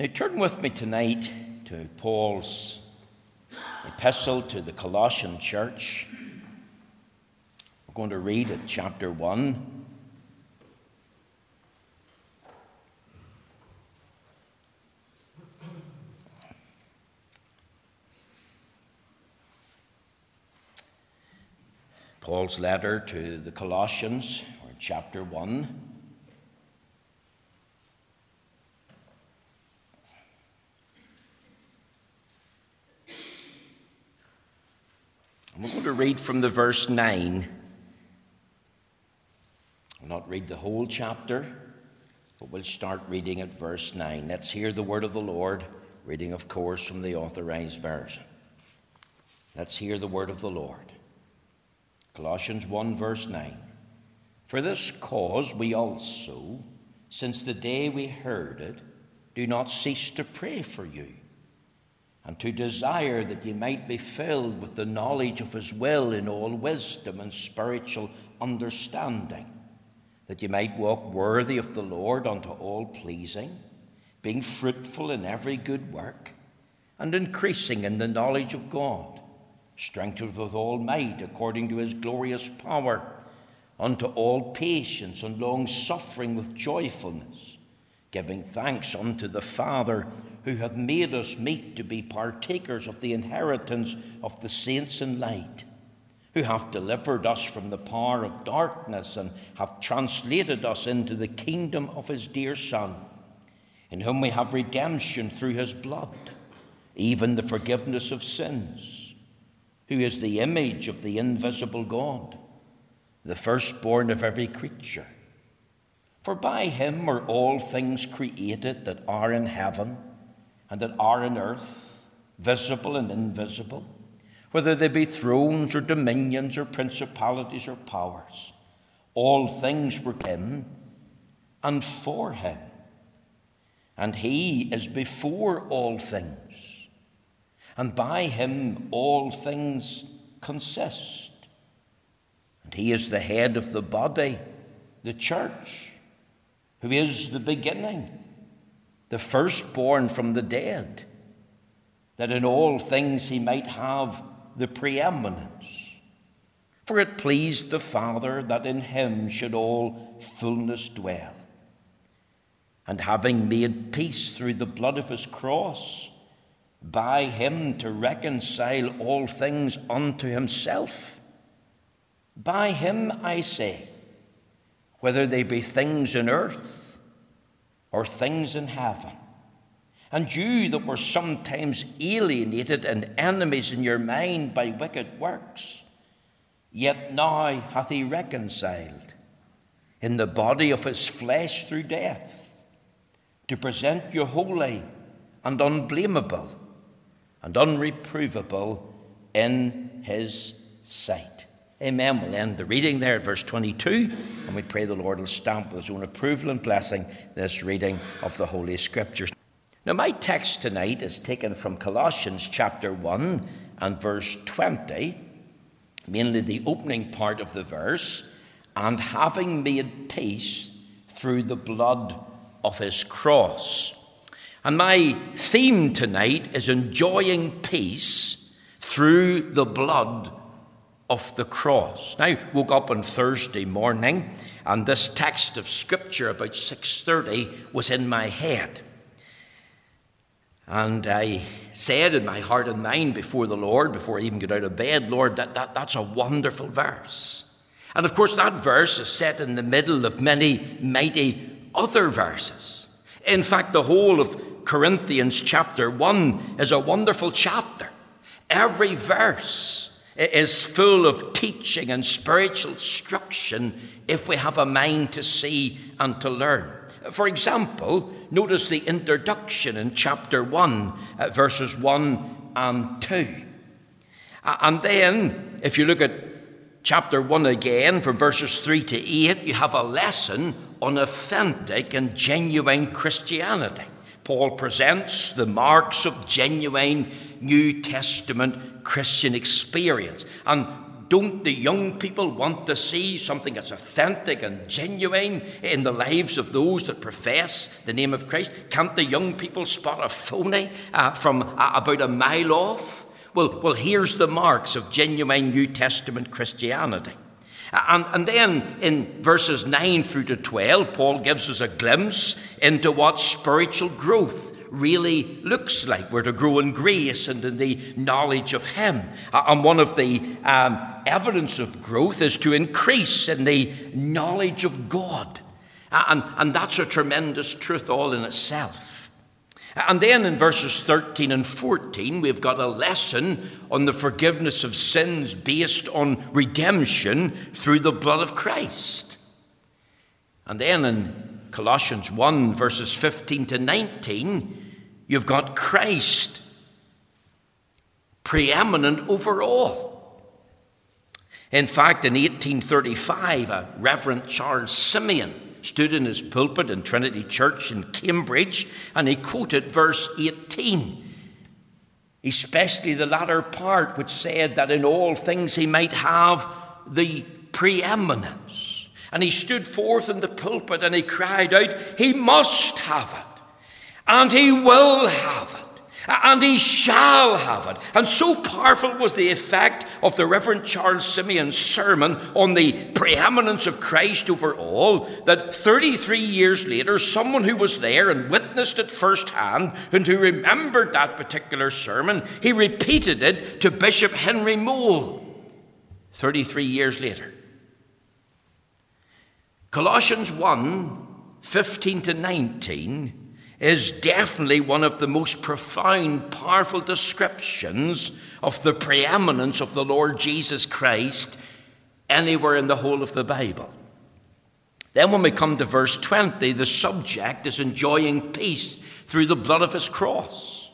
Now, turn with me tonight to Paul's epistle to the Colossian church. We're going to read at chapter 1. Paul's letter to the Colossians, or chapter 1. We're going to read from the verse 9. I'll not read the whole chapter, but we'll start reading at verse 9. Let's hear the word of the Lord, reading, of course, from the authorized version. Let's hear the word of the Lord. Colossians 1, verse 9. For this cause we also, since the day we heard it, do not cease to pray for you and to desire that ye might be filled with the knowledge of his will in all wisdom and spiritual understanding, that ye might walk worthy of the Lord unto all pleasing, being fruitful in every good work, and increasing in the knowledge of God, strengthened with all might according to his glorious power, unto all patience and long suffering with joyfulness, giving thanks unto the Father who hath made us meet to be partakers of the inheritance of the saints in light, who hath delivered us from the power of darkness and hath translated us into the kingdom of his dear Son, in whom we have redemption through his blood, even the forgiveness of sins, who is the image of the invisible God, the firstborn of every creature. For by him are all things created that are in heaven and that are in earth, visible and invisible, whether they be thrones or dominions or principalities or powers. All things were him and for him. And he is before all things. And by him all things consist. And he is the head of the body, the church, who is the beginning the firstborn from the dead, that in all things he might have the preeminence. For it pleased the Father that in him should all fullness dwell. And having made peace through the blood of his cross, by him to reconcile all things unto himself. By him, I say, whether they be things in earth, or things in heaven. And you that were sometimes alienated and enemies in your mind by wicked works, yet now hath he reconciled in the body of his flesh through death, to present you holy and unblameable and unreprovable in his sight. Amen. We'll end the reading there at verse 22, and we pray the Lord will stamp with his own approval and blessing this reading of the Holy Scriptures. Now, my text tonight is taken from Colossians chapter 1 and verse 20, mainly the opening part of the verse, and having made peace through the blood of his cross. And my theme tonight is enjoying peace through the blood of the cross. Now, woke up on Thursday morning, and this text of scripture about 6:30 was in my head. And I said in my heart and mind before the Lord, before I even got out of bed, Lord, that, that that's a wonderful verse. And of course, that verse is set in the middle of many mighty other verses. In fact, the whole of Corinthians chapter 1 is a wonderful chapter. Every verse is full of teaching and spiritual instruction if we have a mind to see and to learn. For example, notice the introduction in chapter 1, uh, verses 1 and 2. Uh, and then, if you look at chapter 1 again, from verses 3 to 8, you have a lesson on authentic and genuine Christianity. Paul presents the marks of genuine New Testament Christian experience. And don't the young people want to see something that's authentic and genuine in the lives of those that profess the name of Christ? Can't the young people spot a phony uh, from uh, about a mile off? Well, well, here's the marks of genuine New Testament Christianity. And, and then in verses 9 through to 12, Paul gives us a glimpse into what spiritual growth really looks like. We're to grow in grace and in the knowledge of Him. And one of the um, evidence of growth is to increase in the knowledge of God. And, and that's a tremendous truth all in itself. And then in verses 13 and 14, we've got a lesson on the forgiveness of sins based on redemption through the blood of Christ. And then in Colossians 1, verses 15 to 19, you've got Christ preeminent over all. In fact, in 1835, a Reverend Charles Simeon stood in his pulpit in Trinity Church in Cambridge and he quoted verse 18, especially the latter part, which said that in all things he might have the preeminence. And he stood forth in the pulpit and he cried out, He must have it, and he will have it and he shall have it. And so powerful was the effect of the Reverend Charles Simeon's sermon on the preeminence of Christ over all that 33 years later, someone who was there and witnessed it firsthand and who remembered that particular sermon, he repeated it to Bishop Henry Moule 33 years later. Colossians 1 15 to 19 is definitely one of the most profound, powerful descriptions of the preeminence of the Lord Jesus Christ anywhere in the whole of the Bible. Then, when we come to verse 20, the subject is enjoying peace through the blood of his cross.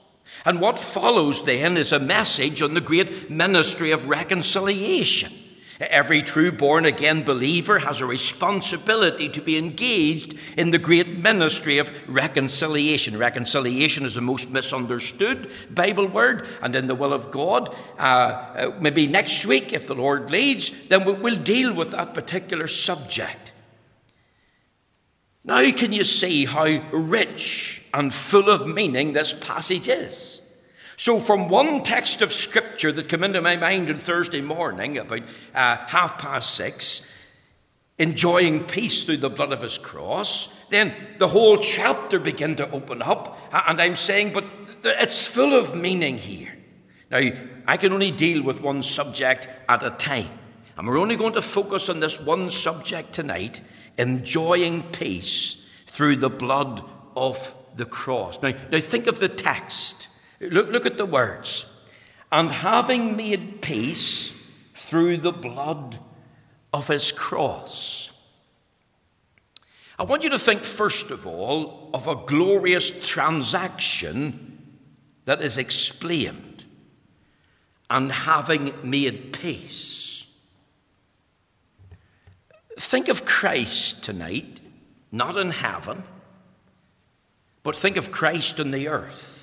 And what follows then is a message on the great ministry of reconciliation. Every true born again believer has a responsibility to be engaged in the great ministry of reconciliation. Reconciliation is the most misunderstood Bible word, and in the will of God, uh, uh, maybe next week, if the Lord leads, then we'll deal with that particular subject. Now, can you see how rich and full of meaning this passage is? So, from one text of scripture that came into my mind on Thursday morning, about uh, half past six, enjoying peace through the blood of his cross, then the whole chapter began to open up, and I'm saying, but it's full of meaning here. Now, I can only deal with one subject at a time, and we're only going to focus on this one subject tonight enjoying peace through the blood of the cross. Now, now think of the text. Look, look at the words. And having made peace through the blood of his cross. I want you to think, first of all, of a glorious transaction that is explained. And having made peace. Think of Christ tonight, not in heaven, but think of Christ on the earth.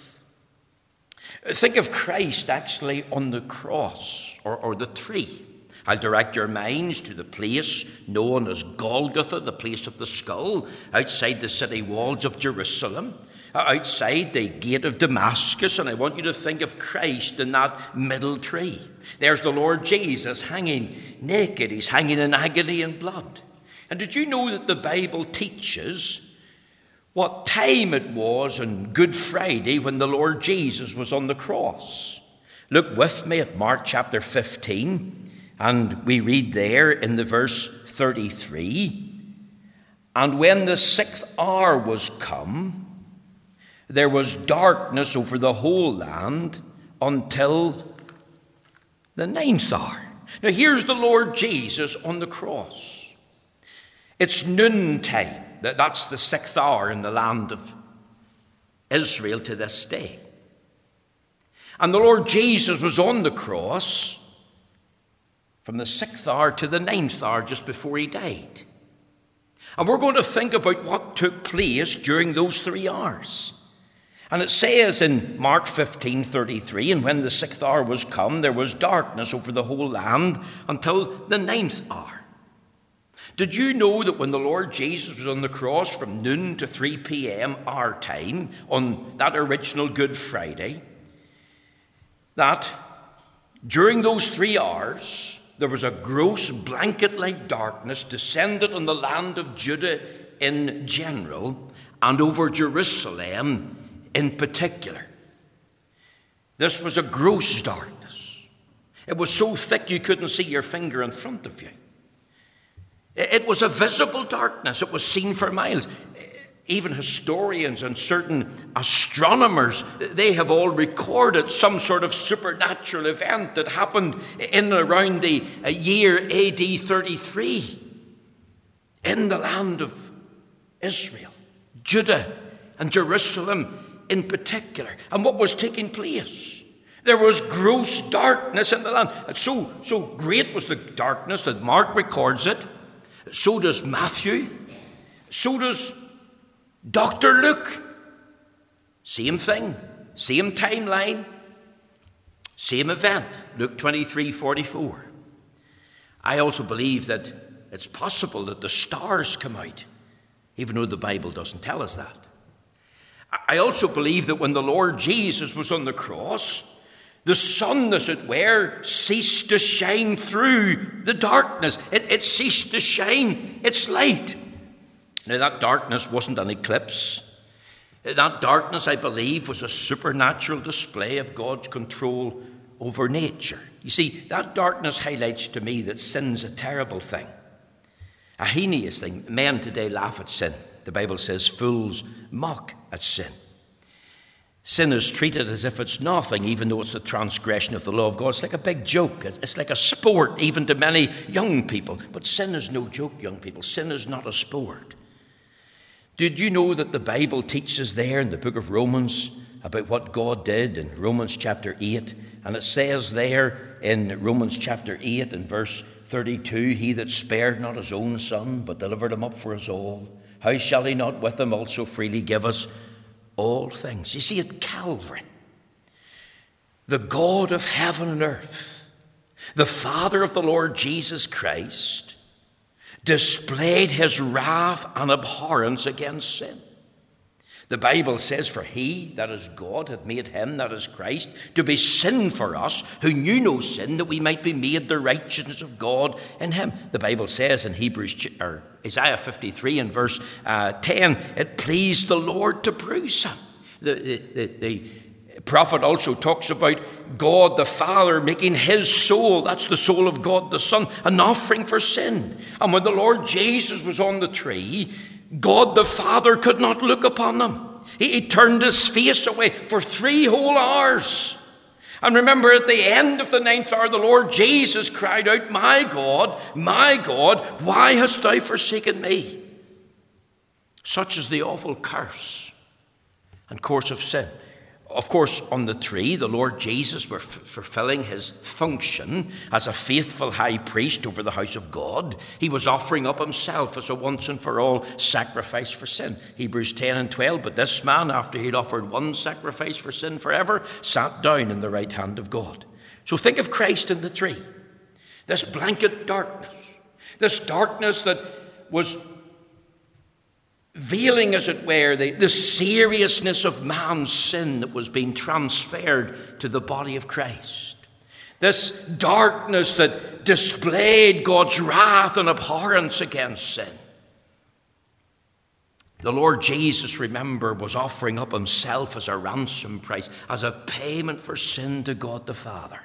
Think of Christ actually on the cross or, or the tree. I'll direct your minds to the place known as Golgotha, the place of the skull, outside the city walls of Jerusalem, uh, outside the gate of Damascus, and I want you to think of Christ in that middle tree. There's the Lord Jesus hanging naked, he's hanging in agony and blood. And did you know that the Bible teaches what time it was on Good Friday when the Lord Jesus was on the cross. Look with me at Mark chapter 15, and we read there in the verse 33 And when the sixth hour was come, there was darkness over the whole land until the ninth hour. Now, here's the Lord Jesus on the cross. It's noontime. That's the sixth hour in the land of Israel to this day. And the Lord Jesus was on the cross from the sixth hour to the ninth hour just before he died. And we're going to think about what took place during those three hours. And it says in Mark 15 33, and when the sixth hour was come, there was darkness over the whole land until the ninth hour. Did you know that when the Lord Jesus was on the cross from noon to 3 p.m. our time on that original Good Friday, that during those three hours, there was a gross blanket like darkness descended on the land of Judah in general and over Jerusalem in particular. This was a gross darkness. It was so thick you couldn't see your finger in front of you. It was a visible darkness, it was seen for miles. Even historians and certain astronomers, they have all recorded some sort of supernatural event that happened in and around the uh, year AD 33 in the land of Israel, Judah, and Jerusalem in particular. And what was taking place? There was gross darkness in the land. And so, so great was the darkness that Mark records it. So does Matthew. So does Dr. Luke. Same thing, same timeline, same event. Luke 23 44. I also believe that it's possible that the stars come out, even though the Bible doesn't tell us that. I also believe that when the Lord Jesus was on the cross, the sun, as it were, ceased to shine through the darkness. It, it ceased to shine its light. Now, that darkness wasn't an eclipse. That darkness, I believe, was a supernatural display of God's control over nature. You see, that darkness highlights to me that sin's a terrible thing, a heinous thing. Men today laugh at sin. The Bible says fools mock at sin. Sin is treated as if it's nothing, even though it's a transgression of the law of God. It's like a big joke. It's like a sport, even to many young people. But sin is no joke, young people. Sin is not a sport. Did you know that the Bible teaches there in the book of Romans about what God did in Romans chapter 8? And it says there in Romans chapter 8 and verse 32 He that spared not his own son, but delivered him up for us all, how shall he not with him also freely give us all things. You see, at Calvary, the God of heaven and earth, the Father of the Lord Jesus Christ, displayed his wrath and abhorrence against sin. The Bible says, For he, that is God, hath made him, that is Christ, to be sin for us, who knew no sin, that we might be made the righteousness of God in him. The Bible says in Hebrews, or Isaiah 53 and verse uh, 10, it pleased the Lord to bruise him. The, the, the, the prophet also talks about God the Father making his soul, that's the soul of God the Son, an offering for sin. And when the Lord Jesus was on the tree, God the Father could not look upon them. He, he turned his face away for three whole hours. And remember, at the end of the ninth hour, the Lord Jesus cried out, My God, my God, why hast thou forsaken me? Such is the awful curse and course of sin of course, on the tree, the Lord Jesus was f- fulfilling his function as a faithful high priest over the house of God. He was offering up himself as a once and for all sacrifice for sin. Hebrews 10 and 12. But this man, after he'd offered one sacrifice for sin forever, sat down in the right hand of God. So think of Christ in the tree. This blanket darkness, this darkness that was veiling, as it were, the, the seriousness of man's sin that was being transferred to the body of Christ. This darkness that displayed God's wrath and abhorrence against sin. The Lord Jesus, remember, was offering up himself as a ransom price, as a payment for sin to God the Father.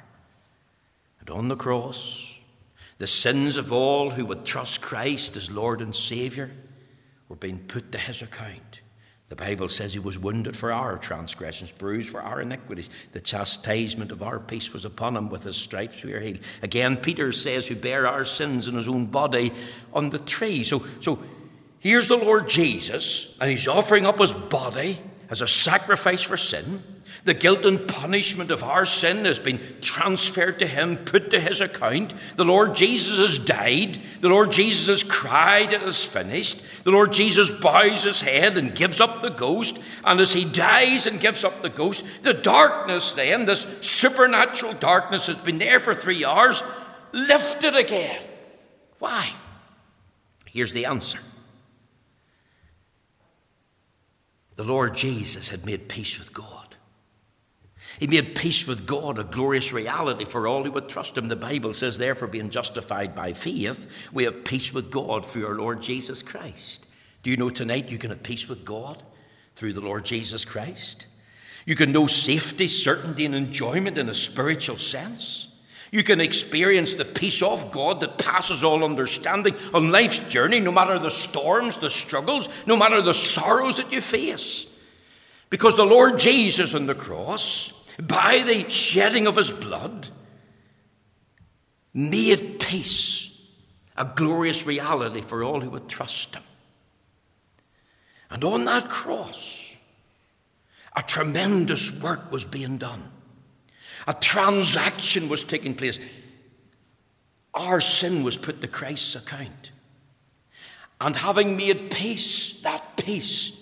And on the cross, the sins of all who would trust Christ as Lord and Savior were being put to his account. The Bible says he was wounded for our transgressions, bruised for our iniquities. The chastisement of our peace was upon him. With his stripes we are healed. Again, Peter says, who bare our sins in his own body on the tree. So, so here's the Lord Jesus, and he's offering up his body as a sacrifice for sin. The guilt and punishment of our sin has been transferred to him, put to his account. The Lord Jesus has died. The Lord Jesus has cried, It is finished. The Lord Jesus bows his head and gives up the ghost. And as he dies and gives up the ghost, the darkness then, this supernatural darkness that's been there for three hours, lifted again. Why? Here's the answer. The Lord Jesus had made peace with God. He made peace with God a glorious reality for all who would trust him. The Bible says, therefore, being justified by faith, we have peace with God through our Lord Jesus Christ. Do you know tonight you can have peace with God through the Lord Jesus Christ? You can know safety, certainty, and enjoyment in a spiritual sense. You can experience the peace of God that passes all understanding on life's journey, no matter the storms, the struggles, no matter the sorrows that you face. Because the Lord Jesus on the cross by the shedding of his blood, made peace a glorious reality for all who would trust him. And on that cross, a tremendous work was being done. A transaction was taking place. Our sin was put to Christ's account. And having made peace, that peace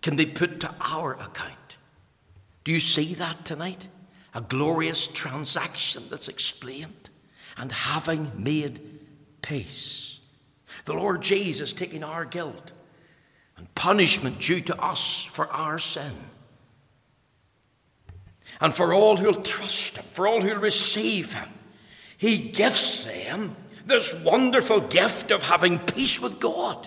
can be put to our account. Do you see that tonight? A glorious transaction that's explained and having made peace. The Lord Jesus taking our guilt and punishment due to us for our sin. And for all who'll trust Him, for all who'll receive Him, He gives them this wonderful gift of having peace with God.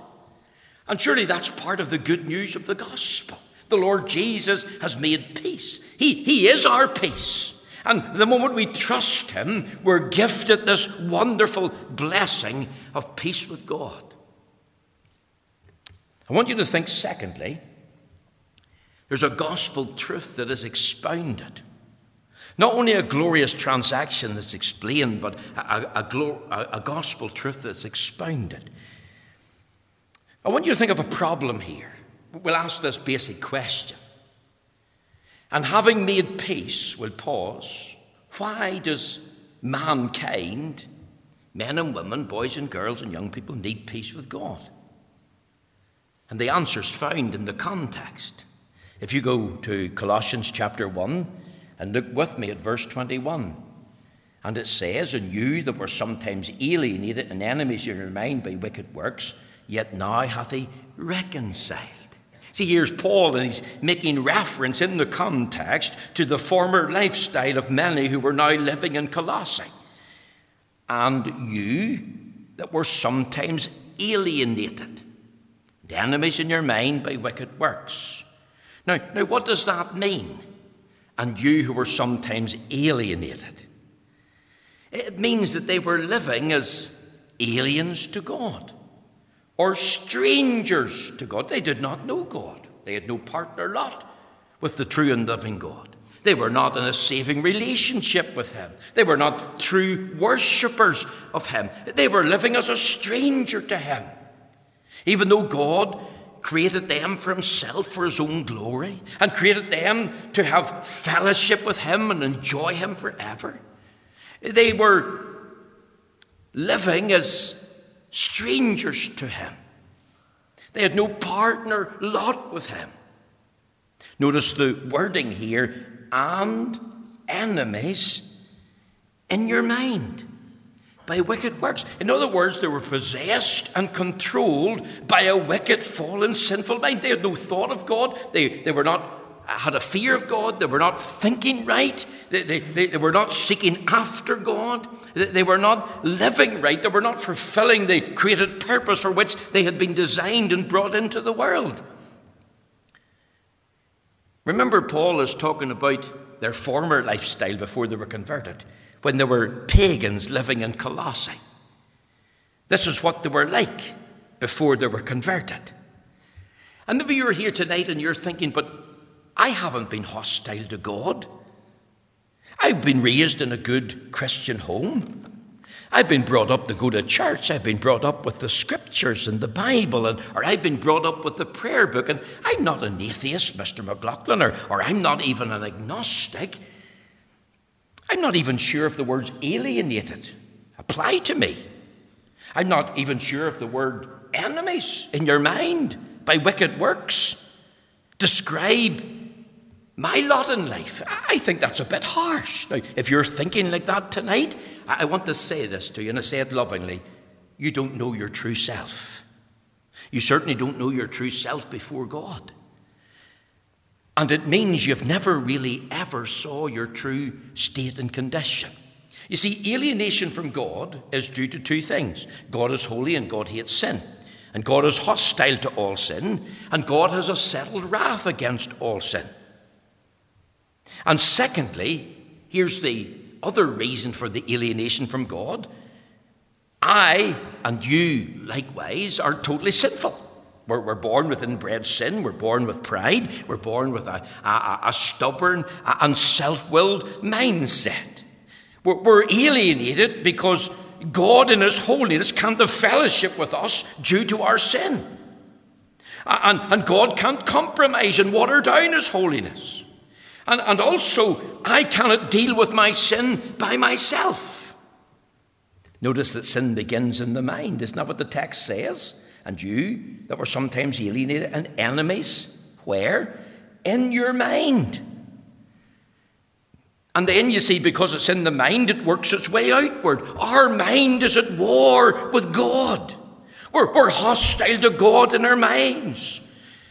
And surely that's part of the good news of the gospel. The Lord Jesus has made peace. He, he is our peace. And the moment we trust Him, we're gifted this wonderful blessing of peace with God. I want you to think, secondly, there's a gospel truth that is expounded. Not only a glorious transaction that's explained, but a, a, a, a gospel truth that's expounded. I want you to think of a problem here we'll ask this basic question. And having made peace, we'll pause. Why does mankind, men and women, boys and girls and young people, need peace with God? And the answer is found in the context. If you go to Colossians chapter 1 and look with me at verse 21, and it says, And you that were sometimes alienated and enemies in your mind by wicked works, yet now hath he reconciled See, here's Paul, and he's making reference in the context to the former lifestyle of many who were now living in Colossae. And you that were sometimes alienated, the enemies in your mind by wicked works. Now, now, what does that mean? And you who were sometimes alienated. It means that they were living as aliens to God or strangers to God. They did not know God, they had no partner lot with the true and living God. They were not in a saving relationship with Him. They were not true worshippers of Him. They were living as a stranger to Him. Even though God created them for Himself, for His own glory, and created them to have fellowship with Him and enjoy Him forever, they were living as strangers to him. They had no partner lot with him. Notice the wording here and enemies in your mind by wicked works. In other words, they were possessed and controlled by a wicked, fallen, sinful mind. They had no thought of God. They, they were not had a fear of God. They were not thinking right. They, they, they, they, were not seeking after God. They, they were not living right. They were not fulfilling the created purpose for which they had been designed and brought into the world. Remember, Paul is talking about their former lifestyle before they were converted, when they were pagans living in Colossae. This is what they were like before they were converted. And maybe you're here tonight and you're thinking, but I haven't been hostile to God. I've been raised in a good Christian home. I've been brought up to go to church. I've been brought up with the scriptures and the Bible, and, or I've been brought up with the prayer book. And I'm not an atheist, Mr. McLaughlin, or, or I'm not even an agnostic. I'm not even sure if the words alienated apply to me. I'm not even sure if the word enemies in your mind by wicked works describe my lot in life. I think that's a bit harsh. Now, if you're thinking like that tonight, I want to say this to you, and I say it lovingly. You don't know your true self. You certainly don't know your true self before God. And it means you've never really ever saw your true state and condition. You see, alienation from God is due to two things God is holy and God hates sin. And God is hostile to all sin, and God has a settled wrath against all sin. And secondly, here's the other reason for the alienation from God I and you, likewise, are totally sinful. We're, we're born with inbred sin, we're born with pride, we're born with a, a, a stubborn and self willed mindset. We're, we're alienated because God, in His holiness, can't have fellowship with us due to our sin. And, and God can't compromise and water down His holiness. And, and also, I cannot deal with my sin by myself. Notice that sin begins in the mind. Isn't that what the text says? And you that were sometimes alienated and enemies, where? In your mind. And then you see, because it's in the mind, it works its way outward. Our mind is at war with God. We're, we're hostile to God in our minds.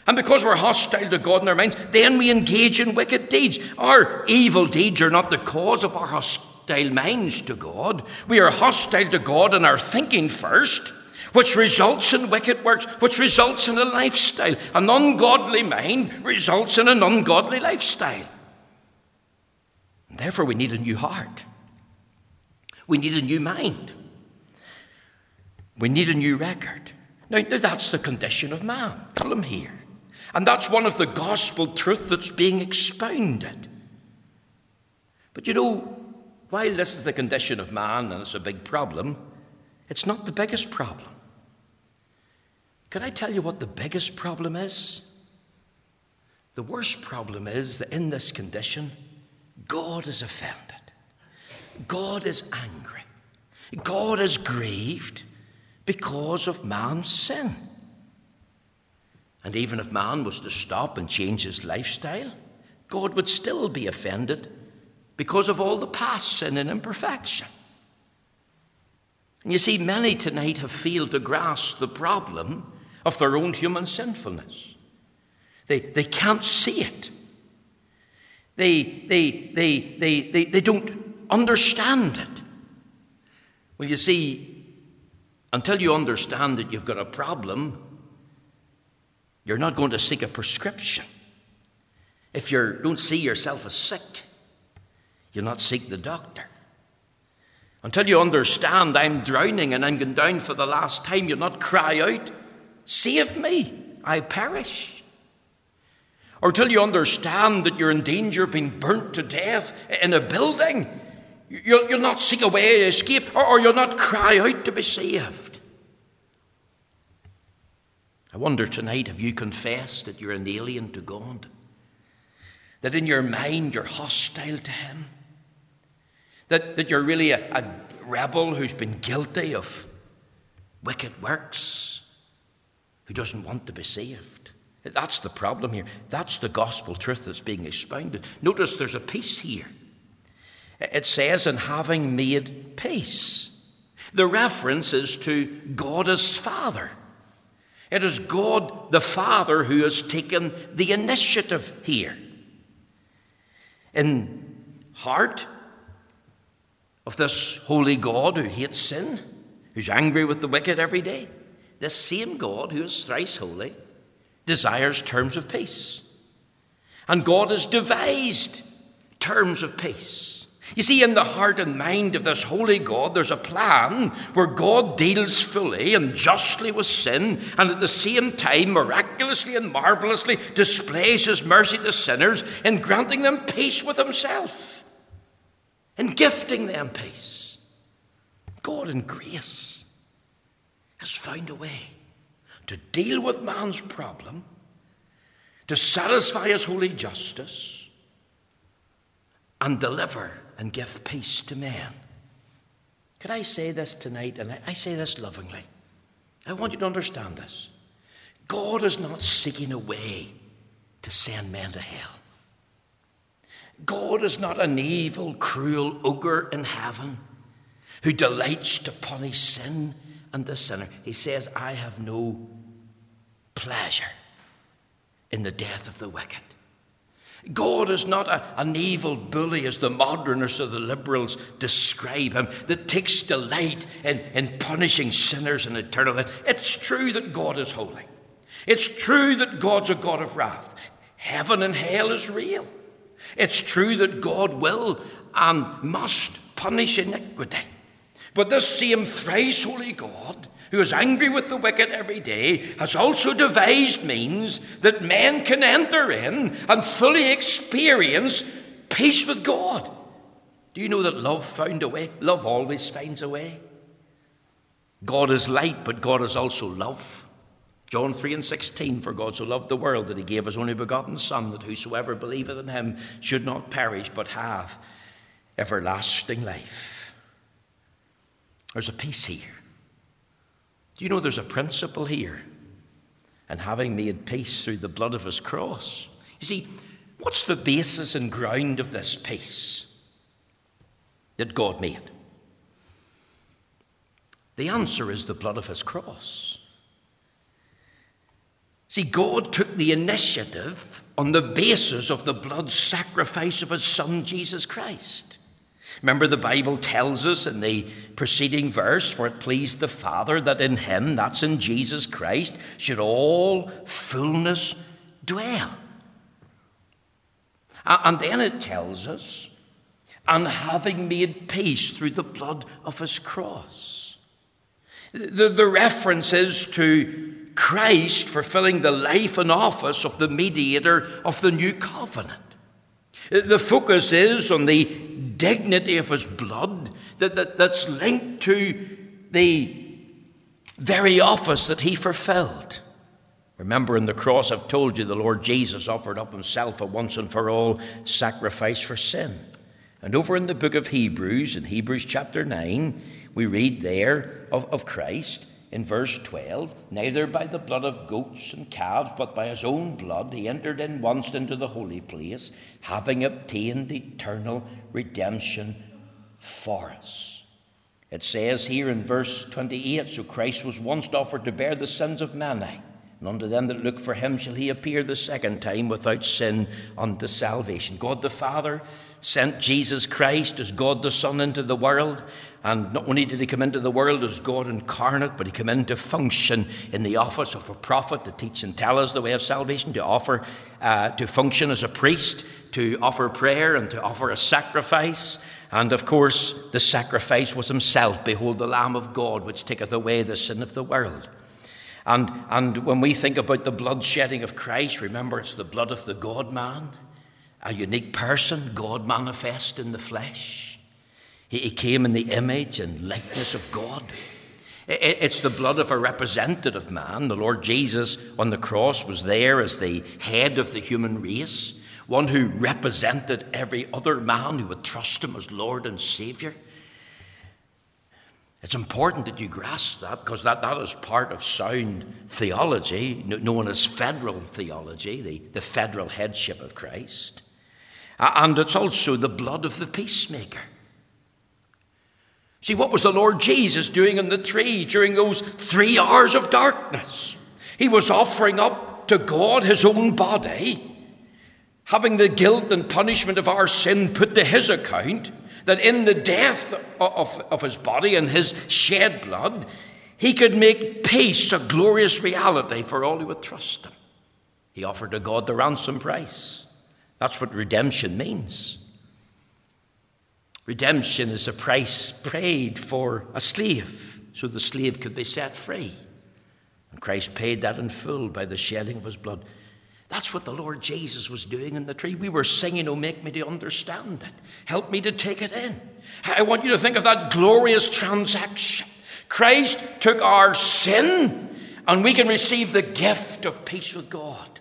And because we're hostile to God in our minds, then we engage in wicked deeds. Our evil deeds are not the cause of our hostile minds to God. We are hostile to God in our thinking first, which results in wicked works, which results in a lifestyle. An ungodly mind results in an ungodly lifestyle. And therefore, we need a new heart. We need a new mind. We need a new record. Now, now that's the condition of man. Tell him here. And that's one of the gospel truth that's being expounded. But you know, while this is the condition of man and it's a big problem, it's not the biggest problem. Can I tell you what the biggest problem is? The worst problem is that in this condition, God is offended. God is angry. God is grieved because of man's sin. And even if man was to stop and change his lifestyle, God would still be offended because of all the past sin and imperfection. And you see, many tonight have failed to grasp the problem of their own human sinfulness. They, they can't see it. They, they, they, they, they, they don't understand it. Well, you see, until you understand that you've got a problem, you're not going to seek a prescription. If you don't see yourself as sick, you'll not seek the doctor. Until you understand I'm drowning and I'm going down for the last time, you'll not cry out, Save me, I perish. Or until you understand that you're in danger of being burnt to death in a building, you'll, you'll not seek a way to escape, or, or you'll not cry out to be saved. I wonder tonight have you confessed that you're an alien to God? That in your mind you're hostile to Him? That, that you're really a, a rebel who's been guilty of wicked works, who doesn't want to be saved? That's the problem here. That's the gospel truth that's being expounded. Notice there's a peace here. It says, in having made peace. The reference is to God as Father. It is God the Father who has taken the initiative here. In heart of this holy God who hates sin, who's angry with the wicked every day, this same God who is thrice holy desires terms of peace. And God has devised terms of peace. You see, in the heart and mind of this holy God, there's a plan where God deals fully and justly with sin, and at the same time, miraculously and marvelously displays his mercy to sinners in granting them peace with himself, in gifting them peace. God in grace has found a way to deal with man's problem, to satisfy his holy justice, and deliver and give peace to men. Could I say this tonight? And I say this lovingly. I want you to understand this. God is not seeking a way to send men to hell. God is not an evil, cruel ogre in heaven who delights to punish sin and the sinner. He says, I have no pleasure in the death of the wicked. God is not a, an evil bully, as the modernists or the liberals describe him, that takes delight in, in punishing sinners in eternal life. It's true that God is holy. It's true that God's a God of wrath. Heaven and hell is real. It's true that God will and must punish iniquity. But this same thrice holy God, who is angry with the wicked every day, has also devised means that men can enter in and fully experience peace with God. Do you know that love found a way? Love always finds a way. God is light, but God is also love. John 3 and 16, for God so loved the world that he gave his only begotten Son, that whosoever believeth in him should not perish, but have everlasting life. There's a peace here. Do you know there's a principle here? And having made peace through the blood of his cross. You see, what's the basis and ground of this peace that God made? The answer is the blood of his cross. See, God took the initiative on the basis of the blood sacrifice of his Son, Jesus Christ. Remember, the Bible tells us in the preceding verse, for it pleased the Father that in him, that's in Jesus Christ, should all fullness dwell. And then it tells us, and having made peace through the blood of his cross. The, the reference is to Christ fulfilling the life and office of the mediator of the new covenant. The focus is on the dignity of his blood that, that, that's linked to the very office that he fulfilled. Remember, in the cross, I've told you the Lord Jesus offered up himself a once and for all sacrifice for sin. And over in the book of Hebrews, in Hebrews chapter 9, we read there of, of Christ in verse 12, neither by the blood of goats and calves, but by his own blood, he entered in once into the holy place, having obtained eternal redemption for us. It says here in verse 28 So Christ was once offered to bear the sins of many, and unto them that look for him shall he appear the second time without sin unto salvation. God the Father sent Jesus Christ as God the Son into the world and not only did he come into the world as God incarnate, but he came in to function in the office of a prophet to teach and tell us the way of salvation, to offer, uh, to function as a priest, to offer prayer and to offer a sacrifice. And of course, the sacrifice was himself. Behold, the Lamb of God, which taketh away the sin of the world. And, and when we think about the blood shedding of Christ, remember it's the blood of the God man, a unique person, God manifest in the flesh. He came in the image and likeness of God. It's the blood of a representative man. The Lord Jesus on the cross was there as the head of the human race, one who represented every other man who would trust him as Lord and Savior. It's important that you grasp that because that, that is part of sound theology, known as federal theology, the, the federal headship of Christ. And it's also the blood of the peacemaker. See, what was the Lord Jesus doing in the tree during those three hours of darkness? He was offering up to God his own body, having the guilt and punishment of our sin put to his account, that in the death of, of his body and his shed blood, he could make peace a glorious reality for all who would trust him. He offered to God the ransom price. That's what redemption means. Redemption is a price paid for a slave, so the slave could be set free. And Christ paid that in full by the shedding of his blood. That's what the Lord Jesus was doing in the tree. We were singing, Oh, make me to understand it. Help me to take it in. I want you to think of that glorious transaction. Christ took our sin, and we can receive the gift of peace with God.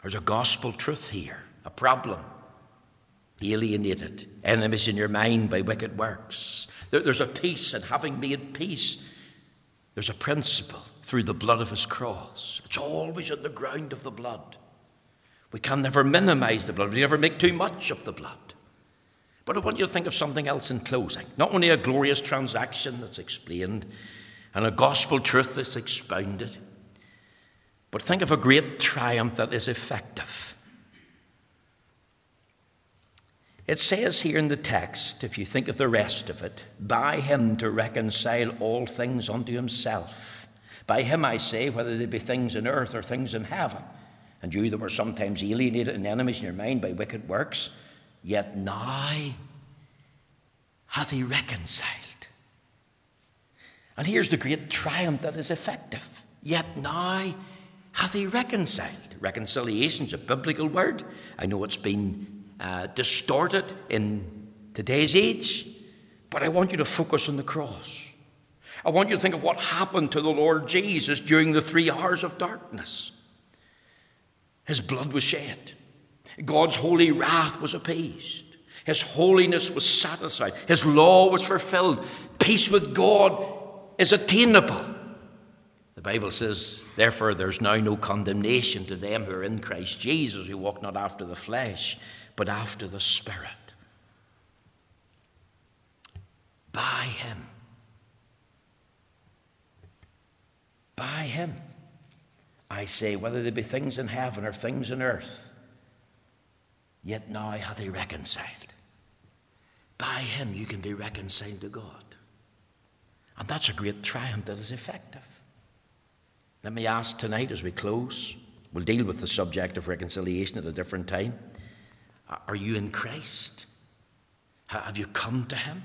There's a gospel truth here, a problem. Alienated, enemies in your mind by wicked works. There's a peace, and having made peace, there's a principle through the blood of his cross. It's always on the ground of the blood. We can never minimize the blood, we never make too much of the blood. But I want you to think of something else in closing. Not only a glorious transaction that's explained and a gospel truth that's expounded, but think of a great triumph that is effective. It says here in the text, if you think of the rest of it, by him to reconcile all things unto himself by him I say, whether they be things in earth or things in heaven. And you that were sometimes alienated and enemies in your mind by wicked works, yet now hath he reconciled. And here's the great triumph that is effective. Yet now hath he reconciled. Reconciliation is a biblical word. I know it's been uh, distorted in today's age, but I want you to focus on the cross. I want you to think of what happened to the Lord Jesus during the three hours of darkness. His blood was shed, God's holy wrath was appeased, His holiness was satisfied, His law was fulfilled, peace with God is attainable. The Bible says, therefore, there's now no condemnation to them who are in Christ Jesus, who walk not after the flesh, but after the Spirit. By Him by him. I say, whether there be things in heaven or things in earth, yet now hath he reconciled. By him you can be reconciled to God. And that's a great triumph that is effective. Let me ask tonight as we close, we'll deal with the subject of reconciliation at a different time. Are you in Christ? Have you come to him?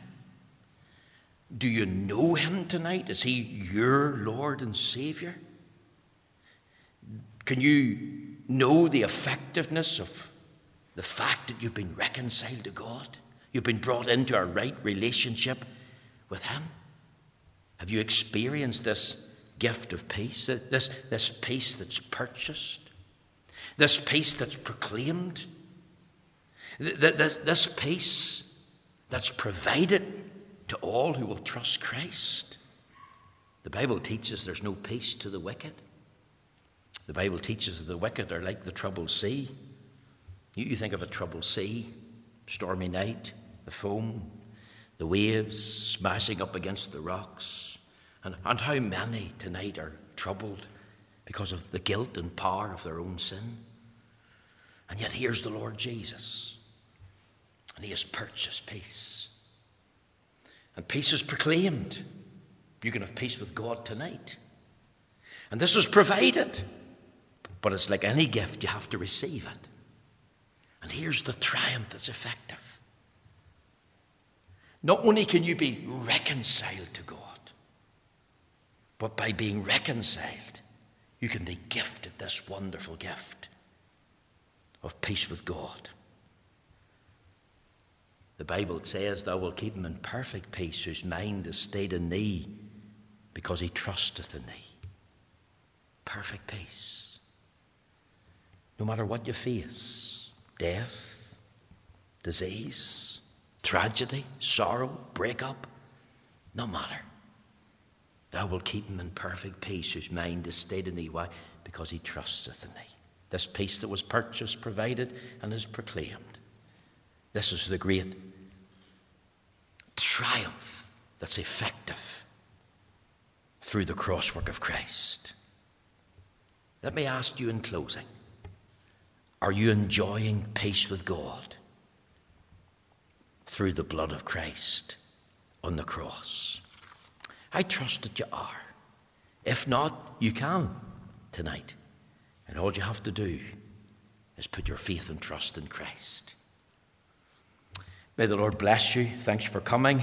Do you know him tonight? Is he your Lord and Savior? Can you know the effectiveness of the fact that you've been reconciled to God? You've been brought into a right relationship with Him? Have you experienced this gift of peace? This, this peace that's purchased? This peace that's proclaimed? This, this peace that's provided to all who will trust Christ. The Bible teaches there's no peace to the wicked. The Bible teaches that the wicked are like the troubled sea. You think of a troubled sea, stormy night, the foam, the waves smashing up against the rocks. And, and how many tonight are troubled because of the guilt and power of their own sin? And yet here's the Lord Jesus, and He has purchased peace. And peace is proclaimed. You can have peace with God tonight. And this is provided. But it's like any gift, you have to receive it. And here's the triumph that's effective. Not only can you be reconciled to God, but by being reconciled, you can be gifted this wonderful gift of peace with God. The Bible says, Thou wilt keep him in perfect peace, whose mind is stayed in thee, because he trusteth in thee. Perfect peace. No matter what you face death, disease, tragedy, sorrow, breakup no matter. Thou wilt keep him in perfect peace, whose mind is stayed in thee. Why? Because he trusteth in thee. This peace that was purchased, provided, and is proclaimed. This is the great triumph that's effective through the crosswork of Christ. Let me ask you in closing are you enjoying peace with God through the blood of Christ on the cross? I trust that you are. If not, you can tonight. And all you have to do is put your faith and trust in Christ. May the Lord bless you. Thanks for coming.